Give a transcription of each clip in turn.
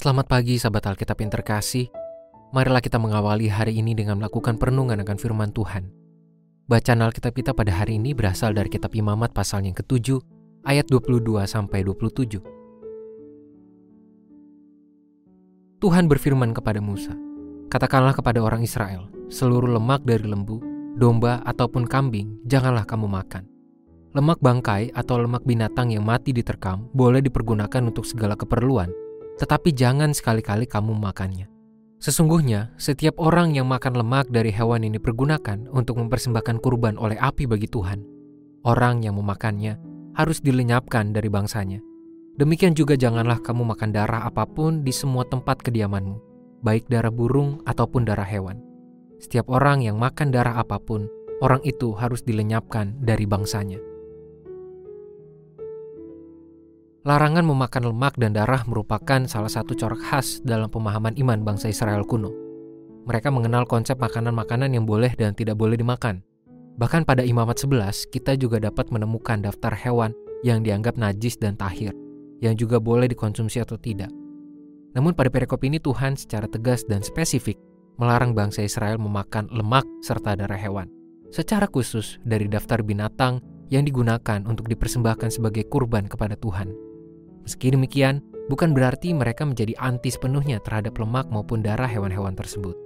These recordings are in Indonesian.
Selamat pagi sahabat Alkitab yang terkasih. Marilah kita mengawali hari ini dengan melakukan perenungan akan firman Tuhan. Bacaan Alkitab kita pada hari ini berasal dari kitab Imamat pasal yang ketujuh, ayat 22 sampai 27. Tuhan berfirman kepada Musa, Katakanlah kepada orang Israel, seluruh lemak dari lembu, domba ataupun kambing, janganlah kamu makan. Lemak bangkai atau lemak binatang yang mati diterkam boleh dipergunakan untuk segala keperluan, tetapi jangan sekali-kali kamu makannya. Sesungguhnya, setiap orang yang makan lemak dari hewan ini dipergunakan untuk mempersembahkan kurban oleh api bagi Tuhan. Orang yang memakannya harus dilenyapkan dari bangsanya. Demikian juga janganlah kamu makan darah apa pun di semua tempat kediamanmu, baik darah burung ataupun darah hewan. Setiap orang yang makan darah apa pun, orang itu harus dilenyapkan dari bangsanya. Larangan memakan lemak dan darah merupakan salah satu corak khas dalam pemahaman iman bangsa Israel kuno. Mereka mengenal konsep makanan-makanan yang boleh dan tidak boleh dimakan. Bahkan pada imamat 11, kita juga dapat menemukan daftar hewan yang dianggap najis dan tahir, yang juga boleh dikonsumsi atau tidak. Namun pada perikop ini Tuhan secara tegas dan spesifik melarang bangsa Israel memakan lemak serta darah hewan. Secara khusus dari daftar binatang yang digunakan untuk dipersembahkan sebagai kurban kepada Tuhan. Meski demikian, bukan berarti mereka menjadi anti sepenuhnya terhadap lemak maupun darah hewan-hewan tersebut.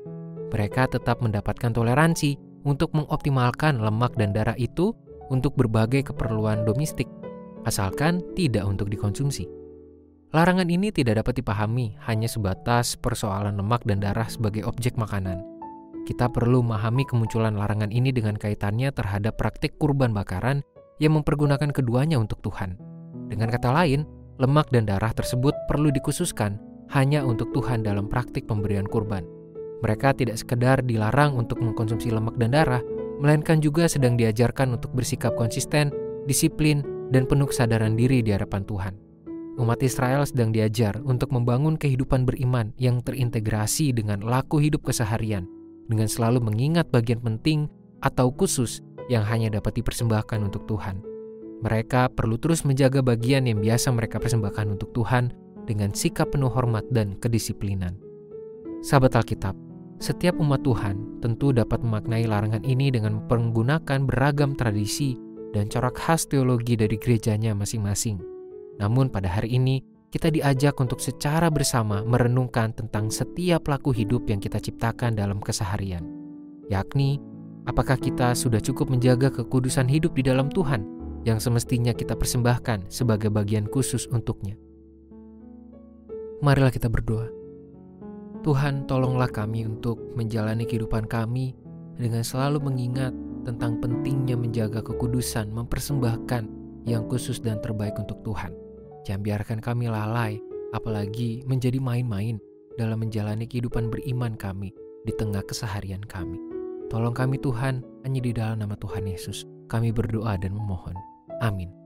Mereka tetap mendapatkan toleransi untuk mengoptimalkan lemak dan darah itu untuk berbagai keperluan domestik, asalkan tidak untuk dikonsumsi. Larangan ini tidak dapat dipahami hanya sebatas persoalan lemak dan darah sebagai objek makanan. Kita perlu memahami kemunculan larangan ini dengan kaitannya terhadap praktik kurban bakaran yang mempergunakan keduanya untuk Tuhan. Dengan kata lain, lemak dan darah tersebut perlu dikhususkan hanya untuk Tuhan dalam praktik pemberian kurban. Mereka tidak sekedar dilarang untuk mengkonsumsi lemak dan darah, melainkan juga sedang diajarkan untuk bersikap konsisten, disiplin, dan penuh kesadaran diri di hadapan Tuhan. Umat Israel sedang diajar untuk membangun kehidupan beriman yang terintegrasi dengan laku hidup keseharian, dengan selalu mengingat bagian penting atau khusus yang hanya dapat dipersembahkan untuk Tuhan. Mereka perlu terus menjaga bagian yang biasa mereka persembahkan untuk Tuhan dengan sikap penuh hormat dan kedisiplinan. Sahabat Alkitab, setiap umat Tuhan tentu dapat memaknai larangan ini dengan menggunakan beragam tradisi dan corak khas teologi dari gerejanya masing-masing. Namun pada hari ini, kita diajak untuk secara bersama merenungkan tentang setiap laku hidup yang kita ciptakan dalam keseharian. Yakni, apakah kita sudah cukup menjaga kekudusan hidup di dalam Tuhan yang semestinya kita persembahkan sebagai bagian khusus untuknya. Marilah kita berdoa. Tuhan, tolonglah kami untuk menjalani kehidupan kami dengan selalu mengingat tentang pentingnya menjaga kekudusan, mempersembahkan yang khusus dan terbaik untuk Tuhan. Jangan biarkan kami lalai, apalagi menjadi main-main dalam menjalani kehidupan beriman kami di tengah keseharian kami. Tolong kami Tuhan, hanya di dalam nama Tuhan Yesus. Kami berdoa dan memohon. Amin.